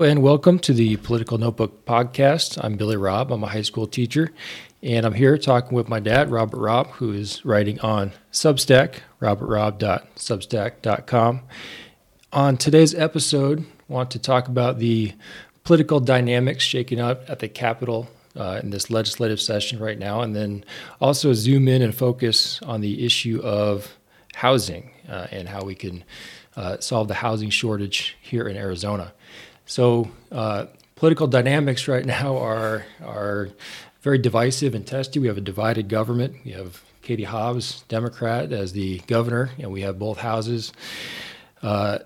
and welcome to the Political Notebook podcast. I'm Billy Robb. I'm a high school teacher, and I'm here talking with my dad, Robert Robb, who is writing on Substack, robertrobb.substack.com. On today's episode, I want to talk about the political dynamics shaking up at the Capitol uh, in this legislative session right now, and then also zoom in and focus on the issue of housing uh, and how we can uh, solve the housing shortage here in Arizona. So uh, political dynamics right now are are very divisive and testy. We have a divided government. We have Katie Hobbs, Democrat, as the governor, and we have both houses uh,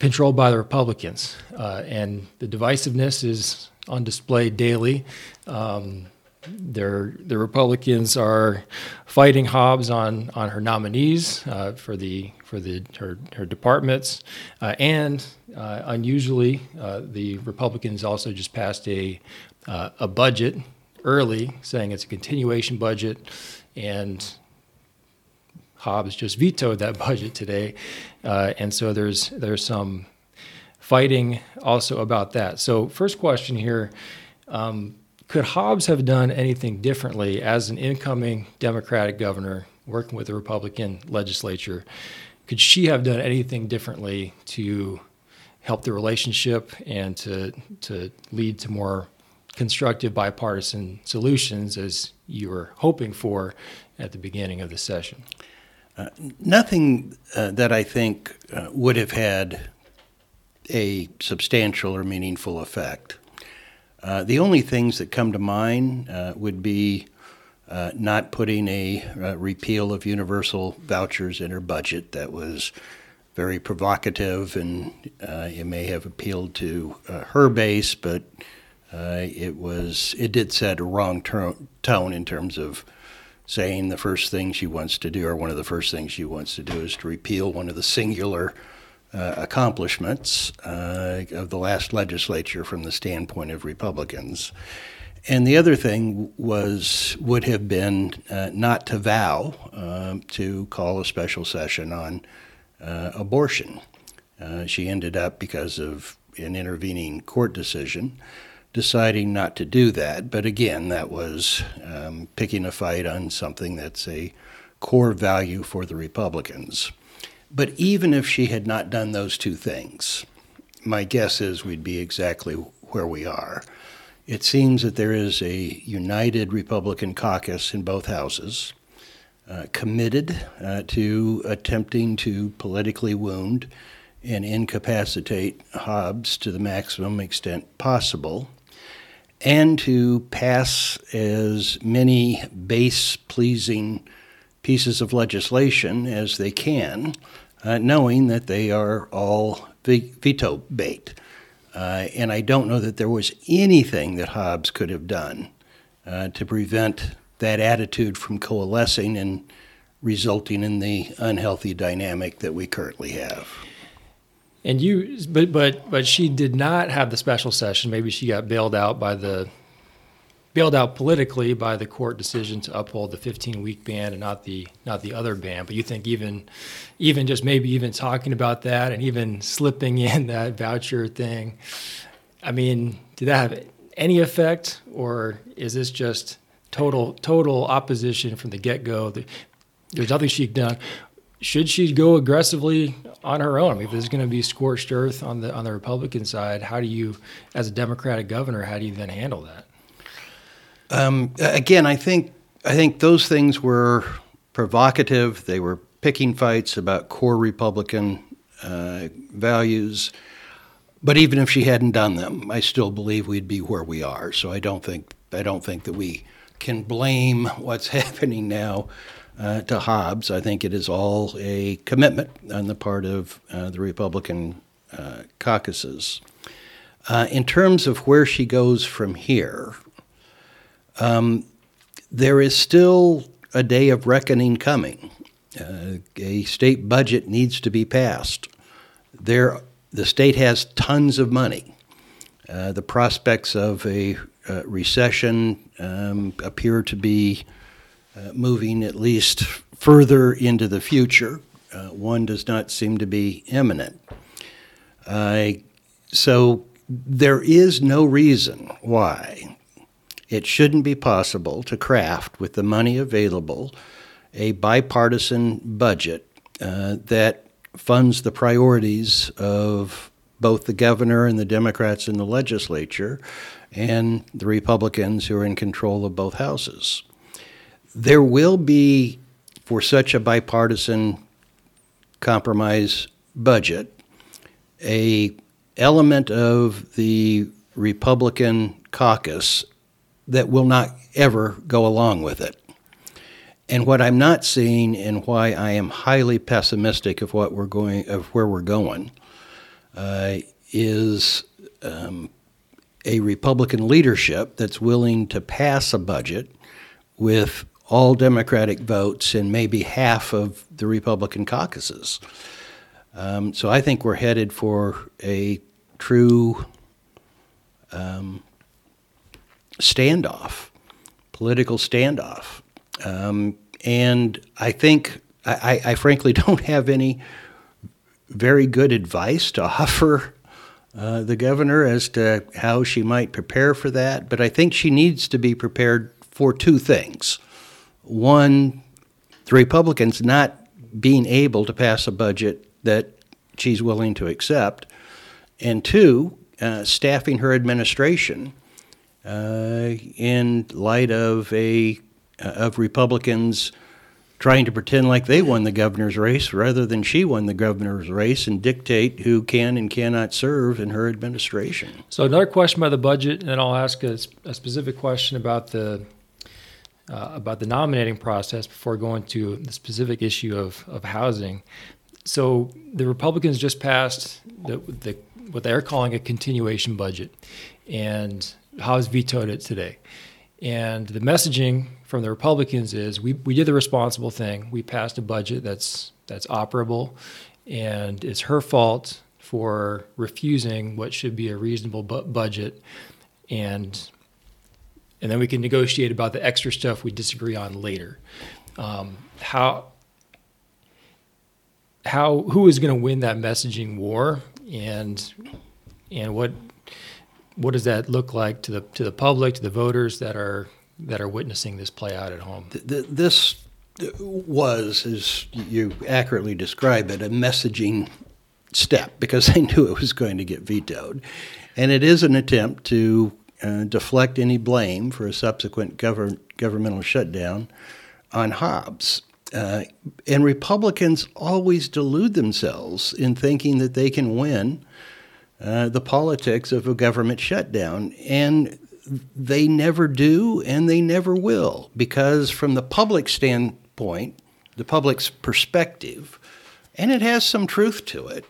controlled by the Republicans. Uh, and the divisiveness is on display daily. Um, the Republicans are fighting Hobbs on, on her nominees uh, for the for the her, her departments, uh, and uh, unusually, uh, the Republicans also just passed a uh, a budget early, saying it's a continuation budget, and Hobbs just vetoed that budget today, uh, and so there's there's some fighting also about that. So first question here. Um, could Hobbs have done anything differently as an incoming Democratic governor working with the Republican legislature? Could she have done anything differently to help the relationship and to to lead to more constructive bipartisan solutions as you were hoping for at the beginning of the session? Uh, nothing uh, that I think uh, would have had a substantial or meaningful effect. Uh, the only things that come to mind uh, would be uh, not putting a uh, repeal of universal vouchers in her budget. That was very provocative, and it may have appealed to her base, but it was it did set a wrong ter- tone in terms of saying the first thing she wants to do, or one of the first things she wants to do, is to repeal one of the singular uh, accomplishments uh, of the last legislature from the standpoint of Republicans. And the other thing was would have been uh, not to vow um, to call a special session on uh, abortion. Uh, she ended up because of an intervening court decision deciding not to do that. But again, that was um, picking a fight on something that's a core value for the Republicans. But even if she had not done those two things, my guess is we'd be exactly where we are. It seems that there is a united Republican caucus in both houses, uh, committed uh, to attempting to politically wound and incapacitate Hobbs to the maximum extent possible, and to pass as many base pleasing pieces of legislation as they can uh, knowing that they are all veto bait. Uh, and I don't know that there was anything that Hobbs could have done uh, to prevent that attitude from coalescing and resulting in the unhealthy dynamic that we currently have. And you, but but but she did not have the special session. Maybe she got bailed out by the bailed out politically by the court decision to uphold the 15 week ban and not the not the other ban. But you think even even just maybe even talking about that and even slipping in that voucher thing, I mean, did that have any effect, or is this just total total opposition from the get go? There's nothing she done. Should she go aggressively on her own? I mean, if there's going to be scorched earth on the on the Republican side, how do you, as a Democratic governor, how do you then handle that? Um, again, I think I think those things were provocative. They were picking fights about core Republican uh, values. But even if she hadn't done them, I still believe we'd be where we are. So I don't think I don't think that we can blame what's happening now uh, to Hobbs. I think it is all a commitment on the part of uh, the Republican uh, caucuses. Uh, in terms of where she goes from here, um, there is still a day of reckoning coming. Uh, a state budget needs to be passed. There, the state has tons of money. Uh, the prospects of a uh, recession um, appear to be uh, moving at least further into the future. Uh, one does not seem to be imminent. so there is no reason why it shouldn't be possible to craft, with the money available, a bipartisan budget uh, that funds the priorities of both the governor and the Democrats in the legislature and the Republicans who are in control of both houses. There will be, for such a bipartisan compromise budget, a element of the Republican caucus that will not ever go along with it. And what I'm not seeing and why I am highly pessimistic of what we're going of where we're going uh, is um, a Republican leadership that's willing to pass a budget with all Democratic votes and maybe half of the Republican caucuses. Um, so I think we're headed for a true um, standoff, political standoff. Um, and I think, I, I, frankly don't have any very good advice to offer uh, the governor as to how she might prepare for that, but I think she needs to be prepared for two things. One, the Republicans not being able to pass a budget that she's willing to accept, and two, uh, staffing her administration in light of a uh, of Republicans trying to pretend like they won the governor's race rather than she won the governor's race and dictate who can and cannot serve in her administration. So another question about the budget, and then I'll ask a, a specific question about the uh, about the nominating process before going to the specific issue of, of housing. So the Republicans just passed the, the what they're calling a continuation budget, and Hobbs vetoed it today. And the messaging from the Republicans is we, we did the responsible thing. We passed a budget that's that's operable, and it's her fault for refusing what should be a reasonable bu- budget, and and then we can negotiate about the extra stuff we disagree on later. Um, how how who is going to win that messaging war, and and what what does that look like to the to the public, to the voters that are that are witnessing this play out at home? This was, as you accurately describe it, a messaging step because they knew it was going to get vetoed, and it is an attempt to uh, deflect any blame for a subsequent govern- governmental shutdown on Hobbs. Uh, and Republicans always delude themselves in thinking that they can win uh, the politics of a government shutdown. And they never do and they never will, because from the public standpoint, the public's perspective, and it has some truth to it,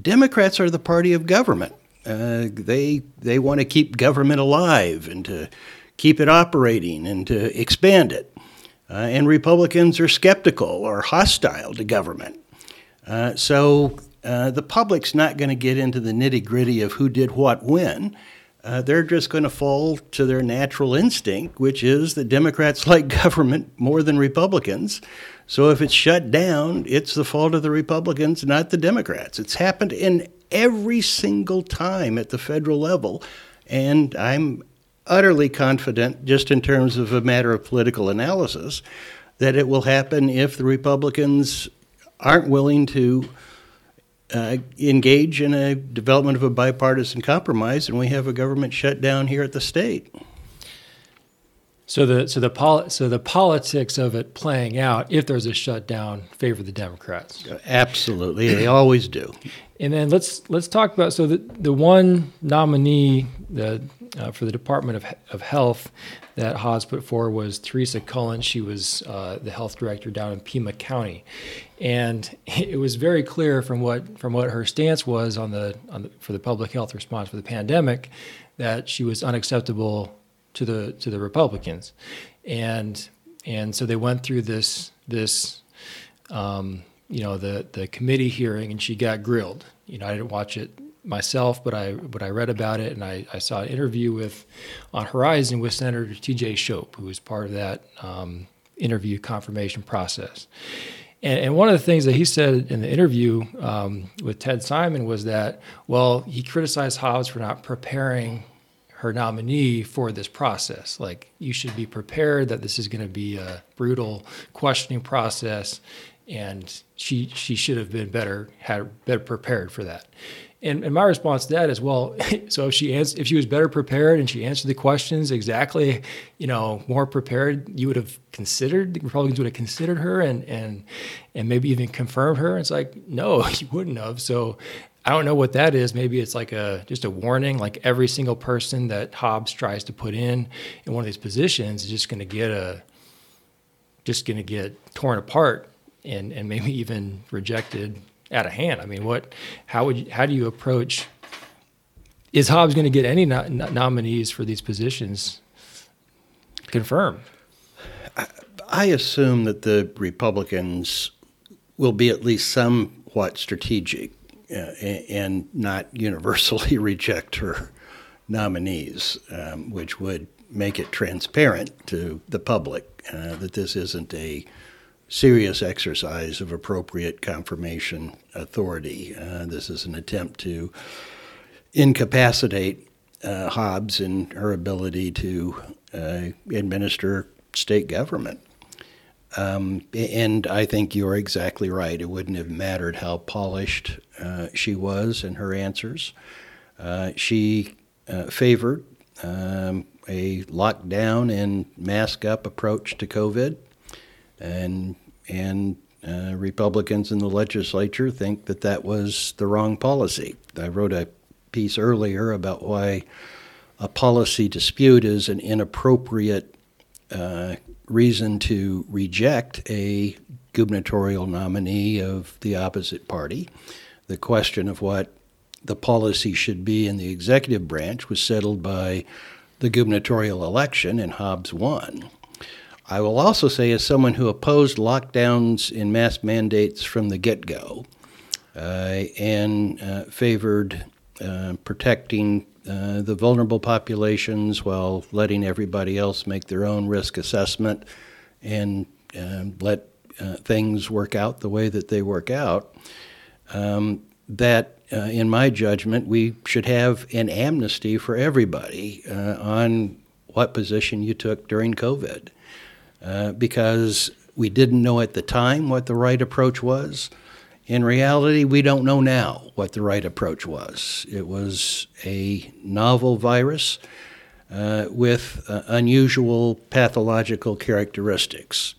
Democrats are the party of government. Uh, they they want to keep government alive and to keep it operating and to expand it. Uh, and Republicans are skeptical or hostile to government. Uh, so uh, the public's not going to get into the nitty gritty of who did what when. Uh, they're just going to fall to their natural instinct, which is that Democrats like government more than Republicans. So if it's shut down, it's the fault of the Republicans, not the Democrats. It's happened in every single time at the federal level. And I'm utterly confident, just in terms of a matter of political analysis, that it will happen if the Republicans aren't willing to uh, engage in a development of a bipartisan compromise, and we have a government shutdown here at the state. So the so the poli- so the politics of it playing out, if there's a shutdown, favor the Democrats. Absolutely, they always do. And then let's let's talk about so the the one nominee the uh, for the Department of of Health that Hobbs put forward was Teresa Cullen. She was uh, the health director down in Pima County, and it was very clear from what from what her stance was on the, on the for the public health response for the pandemic that she was unacceptable to the to the Republicans, and and so they went through this this. Um, you know the the committee hearing, and she got grilled. You know, I didn't watch it myself, but I but I read about it and I, I saw an interview with on Horizon with Senator T.J. Shope, who was part of that um, interview confirmation process. And, and, one of the things that he said in the interview um, with Ted Simons was that, well, he criticized Hobbs for not preparing her nominee for this process. Like, you should be prepared that this is going to be a brutal questioning process, and she she should have been better had better prepared for that. And, and my response to that is, well, so if she ans- if she was better prepared and she answered the questions exactly, you know, more prepared, you would have considered the Republicans would have considered her and and and maybe even confirmed her. It's like no, you wouldn't have. So I don't know what that is. Maybe it's like a just a warning. Like every single person that Hobbs tries to put in in one of these positions is just going to get a just going to get torn apart and and maybe even rejected out of hand. I mean, what? How would? You, how do you approach? Is Hobbs going to get any no, nominees for these positions confirmed? I, I assume that the Republicans will be at least somewhat strategic uh, and not universally reject her nominees, um, which would make it transparent to the public uh, that this isn't a serious exercise of appropriate confirmation authority. Uh, this is an attempt to incapacitate uh, Hobbs in her ability to uh, administer state government. Um, and I think you're exactly right. It wouldn't have mattered how polished uh, she was in her answers. Uh, she uh, favored um, a lockdown and mask up approach to COVID and and uh, Republicans in the legislature think that that was the wrong policy. I wrote a piece earlier about why a policy dispute is an inappropriate uh, reason to reject a gubernatorial nominee of the opposite party. The question of what the policy should be in the executive branch was settled by the gubernatorial election, and Hobbs won. I will also say, as someone who opposed lockdowns and mask mandates from the get go uh, and uh, favored uh, protecting uh, the vulnerable populations while letting everybody else make their own risk assessment and um, let uh, things work out the way that they work out, um, that uh, in my judgment, we should have an amnesty for everybody on what position you took during COVID. Uh, because we didn't know at the time what the right approach was. In reality, we don't know now what the right approach was. It was a novel virus uh, with uh, unusual pathological characteristics.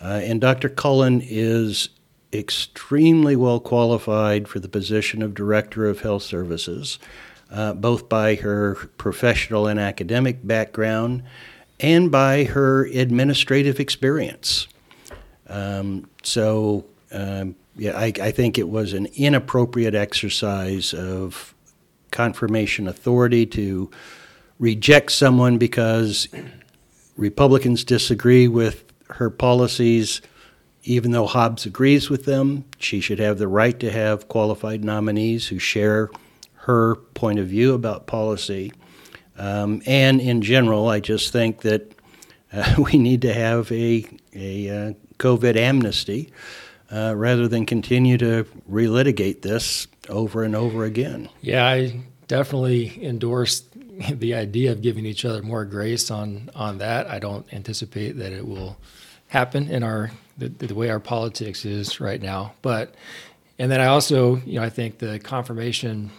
Uh, and Dr. Cullen is extremely well qualified for the position of Director of Health Services, uh, both by her professional and academic background and by her administrative experience. Um, so, um, yeah, I, I, think it was an inappropriate exercise of confirmation authority to reject someone because Republicans disagree with her policies. Even though Hobbs agrees with them, she should have the right to have qualified nominees who share her point of view about policy. Um, and in general, I just think that uh, we need to have a, a uh, COVID amnesty uh, rather than continue to relitigate this over and over again. Yeah, I definitely endorse the idea of giving each other more grace on on that. I don't anticipate that it will happen in our the, the way our politics is right now, but and then I also, you know, I think the confirmation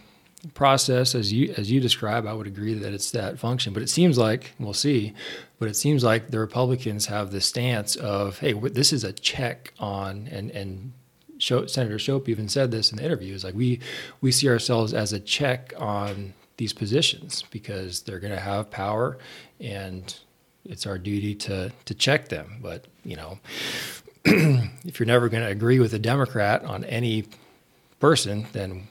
process as you as you describe, I would agree that it's that function. But it seems like we'll see. But it seems like the Republicans have the stance of, hey, this is a check on and and Senator Shope even said this in the interview. Is like we we see ourselves as a check on these positions because they're going to have power, and it's our duty to to check them. But you know, if you're never going to agree with a Democrat on any person, then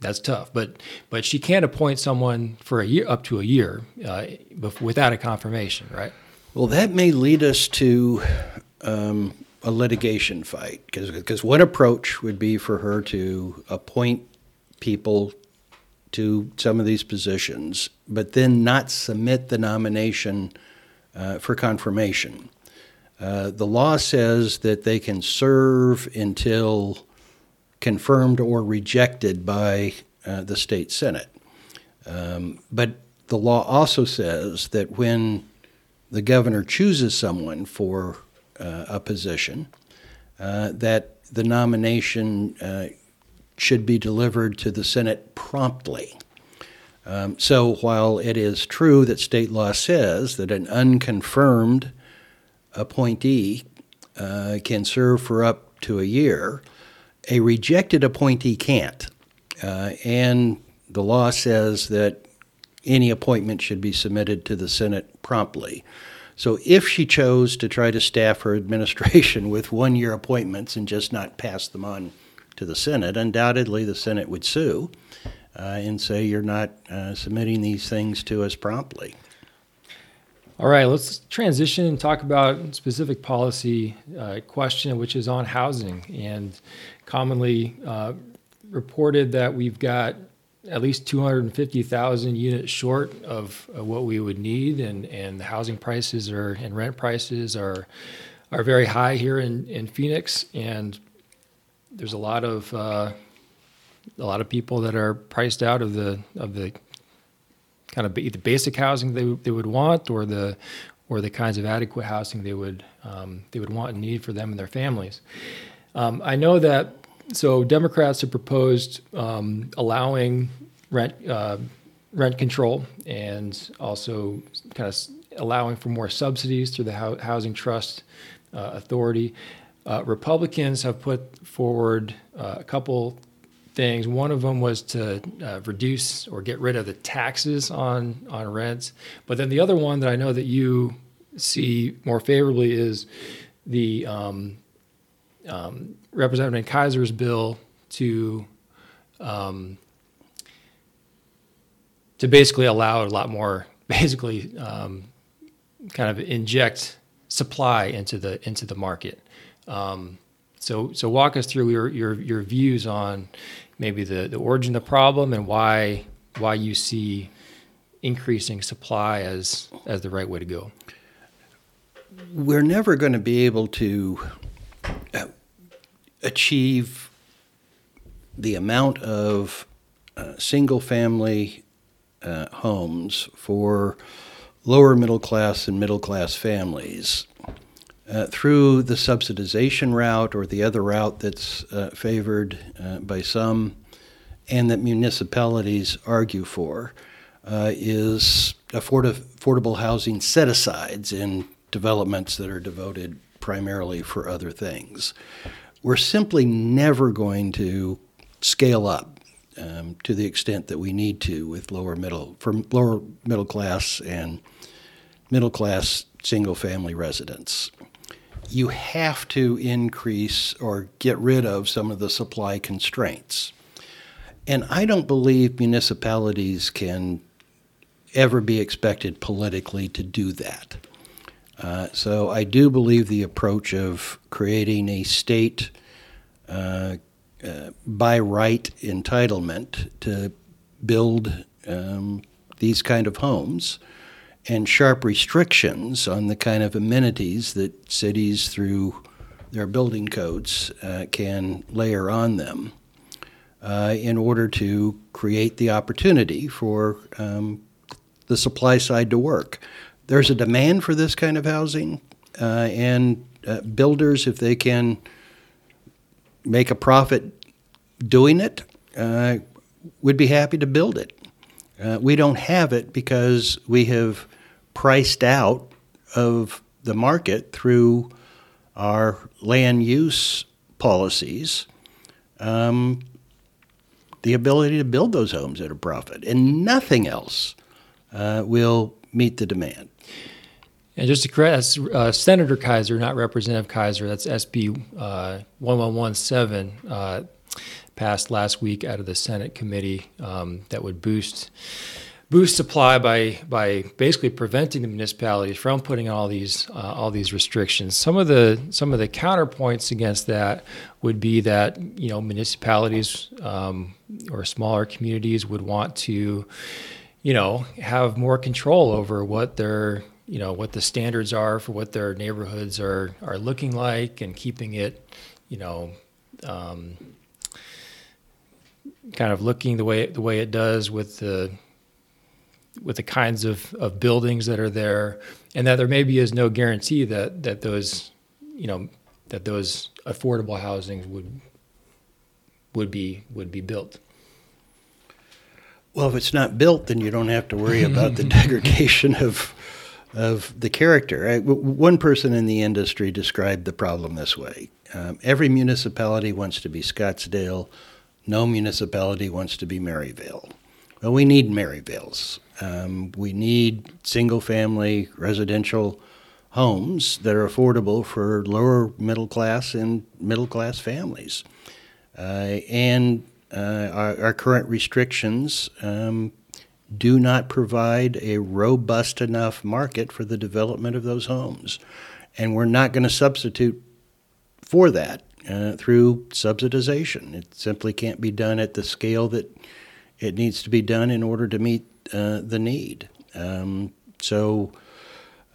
that's tough. But but she can't appoint someone for a year up to a year uh, without a confirmation, right? Well, that may lead us to um, a litigation fight because because one approach would be for her to appoint people to some of these positions, but then not submit the nomination uh, for confirmation. Uh, the law says that they can serve until confirmed or rejected by uh, the state senate. Um, but the law also says that when the governor chooses someone for uh, a position, uh, that the nomination uh, should be delivered to the Senate promptly. Um, so while it is true that state law says that an unconfirmed appointee uh, can serve for up to a year, a rejected appointee can't. Uh, and the law says that any appointment should be submitted to the Senate promptly. So if she chose to try to staff her administration with one year appointments and just not pass them on to the Senate, undoubtedly the Senate would sue uh, and say you're not uh, submitting these things to us promptly. All right, let's transition and talk about specific policy uh, question, which is on housing, and commonly uh, reported that we've got at least 250,000 units short of, of, what we would need, and, and the housing prices are and rent prices are are very high here in, in Phoenix, and there's a lot of uh, a lot of people that are priced out of the of the kind of the basic housing they, they would want, or the or the kinds of adequate housing they would um, they would want and need for them and their families. Um, I know that so Democrats have proposed um, allowing rent uh, rent control and also kind of allowing for more subsidies through the Housing Trust uh, Authority. Uh, Republicans have put forward uh, a couple things. One of them was to uh, reduce or get rid of the taxes on on rents. But then the other one that I know that you see more favorably is the um, um, Representative Kaiser's bill to um, to basically allow a lot more, basically, um, kind of inject supply into the into the market. Um, so so walk us through your your your views on maybe the, the origin of the problem and why why you see increasing supply as as the right way to go. We're never going to be able to achieve the amount of uh, single family uh, homes for lower middle class and middle class families uh, through the subsidization route or the other route that's uh, favored uh, by some and that municipalities argue for uh, is afford- affordable housing set asides in developments that are devoted primarily for other things we're simply never going to scale up um, to the extent that we need to with lower middle for lower middle class and middle class single family residents. You have to increase or get rid of some of the supply constraints. And I don't believe municipalities can ever be expected politically to do that. Uh, so I do believe the approach of creating a state uh, uh, by right entitlement to build um, these kind of homes and sharp restrictions on the kind of amenities that cities through their building codes uh, can layer on them uh, in order to create the opportunity for um, the supply side to work there's a demand for this kind of housing, uh, and uh, builders, if they can make a profit doing it, uh, would be happy to build it. Uh, we don't have it because we have priced out of the market through our land use policies um, the ability to build those homes at a profit, and nothing else uh, will meet the demand. And just to correct, that's uh, Senator Kaiser, not Representative Kaiser. That's SB uh, 1117, uh, passed last week out of the Senate committee um, that would boost boost supply by by basically preventing the municipalities from putting all these uh, all these restrictions. Some of the some of the counterpoints against that would be that you know municipalities um, or smaller communities would want to you know have more control over what their you know what the standards are for what their neighborhoods are are looking like and keeping it you know um, kind of looking the way the way it does with the with the kinds of, of buildings that are there and that there maybe is no guarantee that that those you know that those affordable housings would would be would be built well if it's not built then you don't have to worry about the degradation of of the character. One person in the industry described the problem this way um, Every municipality wants to be Scottsdale, no municipality wants to be Maryvale. Well, we need Maryvales. Um, we need single family residential homes that are affordable for lower middle class and middle class families. Uh, and uh, our, our, current restrictions um, do not provide a robust enough market for the development of those homes. And we're not going to substitute for that uh, through subsidization. It simply can't be done at the scale that it needs to be done in order to meet uh, the need. Um, so,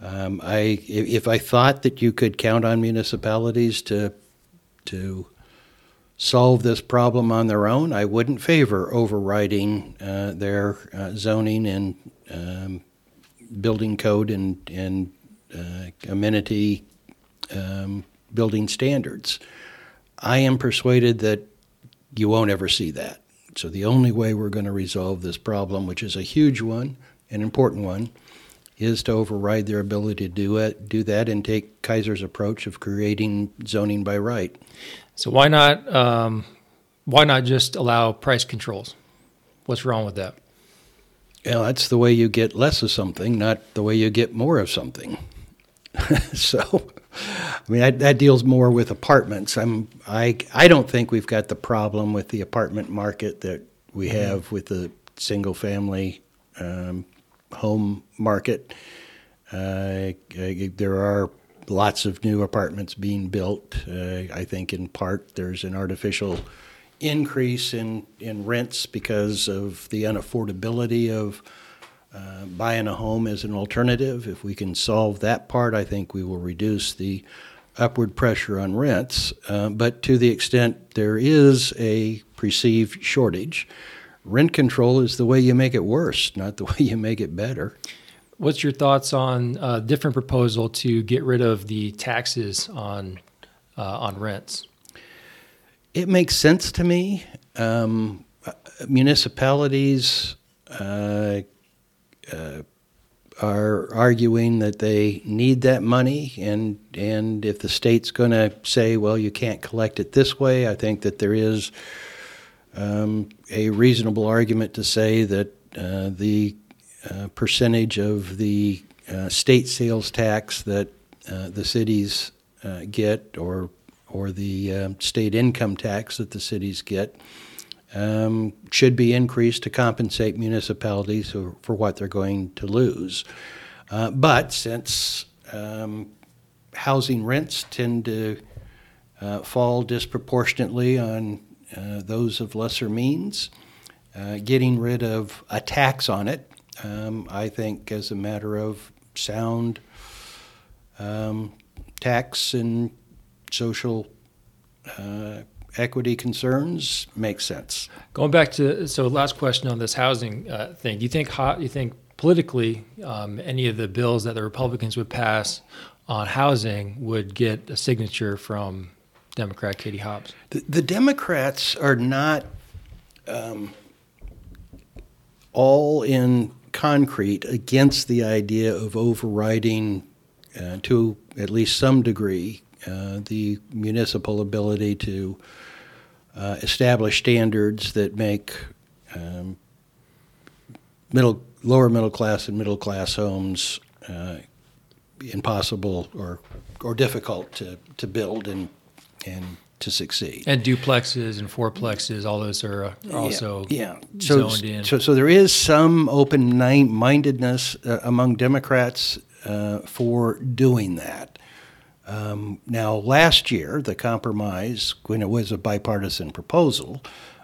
um, I if I thought that you could count on municipalities to to solve this problem on their own, I wouldn't favor overriding uh, their uh, zoning and um, building code and, and uh, amenity um, building standards. I am persuaded that you won't ever see that. So the only way we're going to resolve this problem, which is a huge one, an important one, is to override their ability to do it, do that, and take Kaiser's approach of creating zoning by right. So why not um, why not just allow price controls? What's wrong with that? Yeah, that's the way you get less of something, not the way you get more of something. so, I mean, that, that, deals more with apartments. I'm, I, I don't think we've got the problem with the apartment market that we mm-hmm. have with the single family um, home market. Uh, there are lots of new apartments being built. Uh, I think in part there's an artificial increase in, in rents because of the unaffordability of uh, buying a home as an alternative. If we can solve that part, I think we will reduce the upward pressure on rents. Uh, but to the extent there is a perceived shortage, rent control is the way you make it worse, not the way you make it better. What's your thoughts on a different proposal to get rid of the taxes on uh, on rents? It makes sense to me. Um, municipalities uh, uh, are arguing that they need that money, and and if the state's going to say, well, you can't collect it this way, I think that there is um, a reasonable argument to say that uh, the uh, percentage of the uh, state sales tax that uh, the cities uh, get, or or the um, state income tax that the cities get, um, should be increased to compensate municipalities for, for what they're going to lose. Uh, but since um, housing rents tend to fall disproportionately on those of lesser means, getting rid of a tax on it um, I think, as a matter of sound um, tax and social uh, equity concerns, makes sense. Going back to so last question on this housing uh, thing, do you think hot, you think politically um, any of the bills that the Republicans would pass on housing would get a signature from Democrat Katie Hobbs? The, the Democrats are not um, all in concrete against the idea of overriding, uh, to at least some degree, uh, the municipal ability to uh, establish standards that make um, middle, lower middle class and middle class homes uh, impossible or or difficult to, to build and and to succeed. And duplexes and fourplexes, all those are, uh, also yeah, yeah. So, zoned in. So, so there is some open mindedness uh, among Democrats uh, for doing that. Um, now, last year, the compromise, when it was a bipartisan proposal,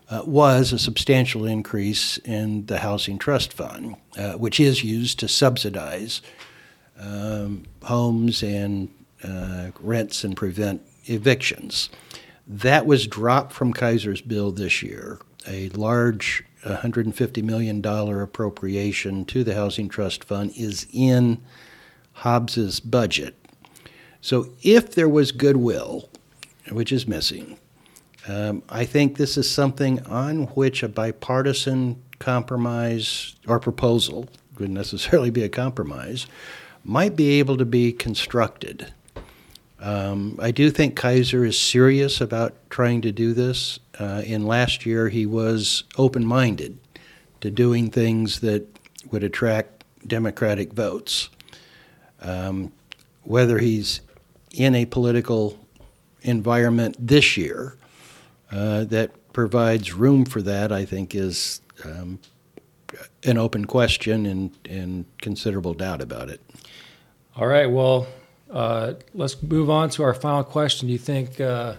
uh, was a substantial increase in the Housing Trust Fund, uh, which is used to subsidize um, homes and uh, rents and prevent evictions. That was dropped from Kaiser's bill this year. A large $150 million appropriation to the Housing Trust Fund is in Hobbs's budget. So if there was goodwill, which is missing, um, I think this is something on which a bipartisan compromise or proposal, wouldn't necessarily be a compromise, might be able to be constructed. Um, I do think Kaiser is serious about trying to do this. Uh, in last year, he was open minded to doing things that would attract Democratic votes. Um, whether he's in a political environment this year uh, that provides room for that, I think, is um, an open question and, and considerable doubt about it. All right. Well, uh, let's move on to our final question. Do you think uh,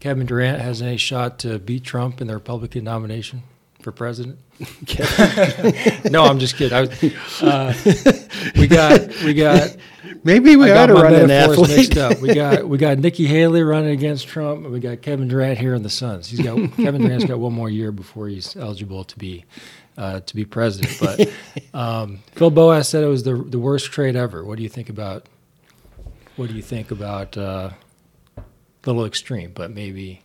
Kevin Durant has any shot to beat Trump in the Republican nomination for president? no, I'm just kidding. I, uh, we got we got maybe we ought to run an athlete. Mixed up. We got we got Nikki Haley running against Trump, and we got Kevin Durant here in the Suns. He's got Kevin Durant's got one more year before he's eligible to be uh, to be president. But um, Phil Boas said it was the the worst trade ever. What do you think about? What do you think about? Uh, a little extreme, but maybe.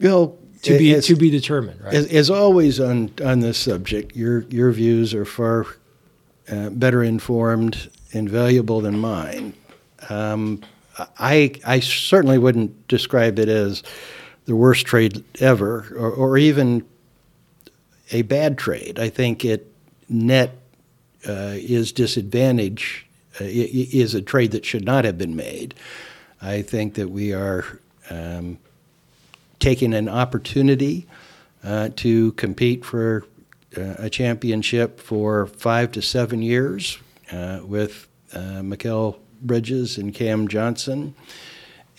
Well, to be as, to be determined, right? As, as, always on on this subject, your your views are far uh, better informed and valuable than mine. Um, I I certainly wouldn't describe it as the worst trade ever, or, or even a bad trade. I think it net uh, is disadvantage uh, is a trade that should not have been made. I think that we are um, taking an opportunity uh, to compete for uh, a championship for five to seven years uh, with uh, Mikal Bridges and Cam Johnson,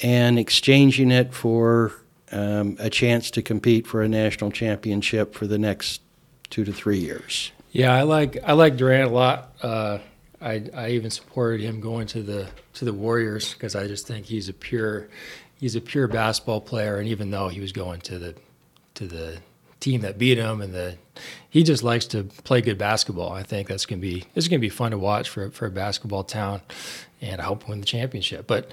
and exchanging it for um, a chance to compete for a national championship for the next two to three years. Yeah, I like I like Durant a lot. Uh, I I even supported him going to the to the Warriors because I just think he's a pure he's a pure basketball player, and even though he was going to the to the team that beat him, and the he just likes to play good basketball. I think that's gonna be is gonna be fun to watch for for a basketball town, and I hope win the championship. But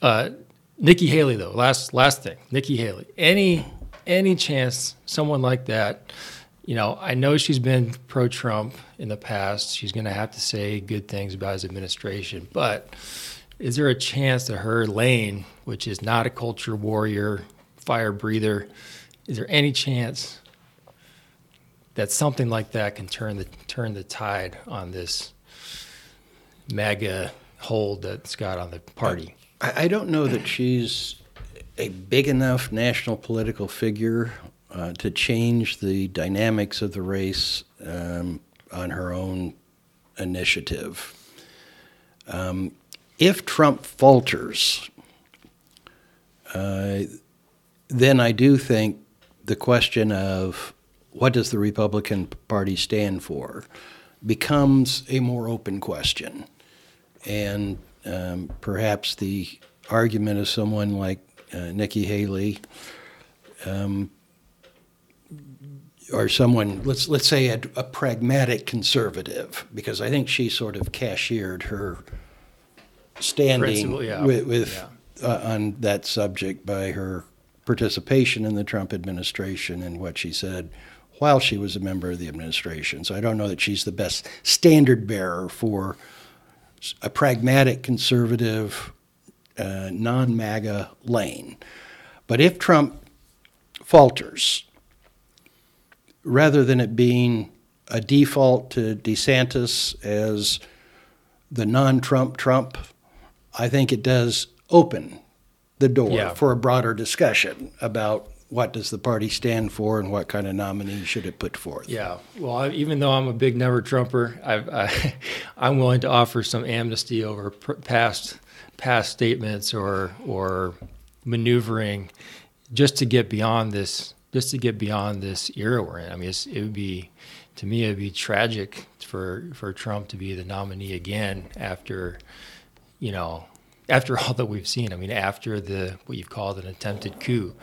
uh, Nikki Haley, though, last last thing, Nikki Haley, any any chance someone like that. You know, I know she's been pro Trump in the past. She's going to have to say good things about his administration. But is there a chance that her lane which is not a culture warrior, fire breather. Is there any chance that something like that can turn the turn the tide on this MAGA hold that's got on the party? I, I don't know that she's a big enough national political figure uh, to change the dynamics of the race um, on her own initiative. Um, if Trump falters, uh, then I do think the question of what does the Republican Party stand for becomes a more open question. And um, perhaps the argument of someone like uh, Nikki Haley um, or someone, let's, let's say a, a, pragmatic conservative, because I think she sort of cashiered her standing yeah. with, with yeah uh, on that subject by her participation in the Trump administration and what she said while she was a member of the administration. So I don't know that she's the best standard bearer for a pragmatic conservative, uh, non MAGA lane. But if Trump falters, rather than it being a default to DeSantis as the non Trump Trump, I think it does open the door yeah. for a broader discussion about what does the party stand for and what kind of nominee should it put forth. Yeah, well, I, even though I'm a big never Trumper, I, am willing to offer some amnesty over past past statements or or maneuvering just to get beyond this just to get beyond this era we're in. I mean, it would be to me, it'd be tragic for for Trump to be the nominee again after, you know, after all that we've seen. I mean, after the what you've called an attempted coup,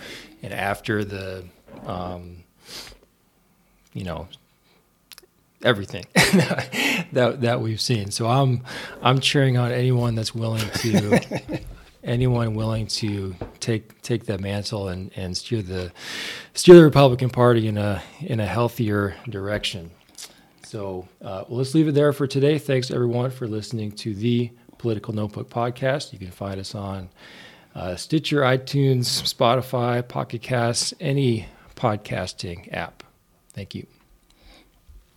and after the, um, you know, everything that that we've seen. So I'm I'm cheering on anyone that's willing to anyone willing to take take that mantle and, and steer the steer the Republican Party in a in a healthier direction. So uh, well, let's leave it there for today. Thanks everyone for listening to the Political Notebook podcast. You can find us on uh, Stitcher, iTunes, Spotify, Pocket Casts, any podcasting app. Thank you.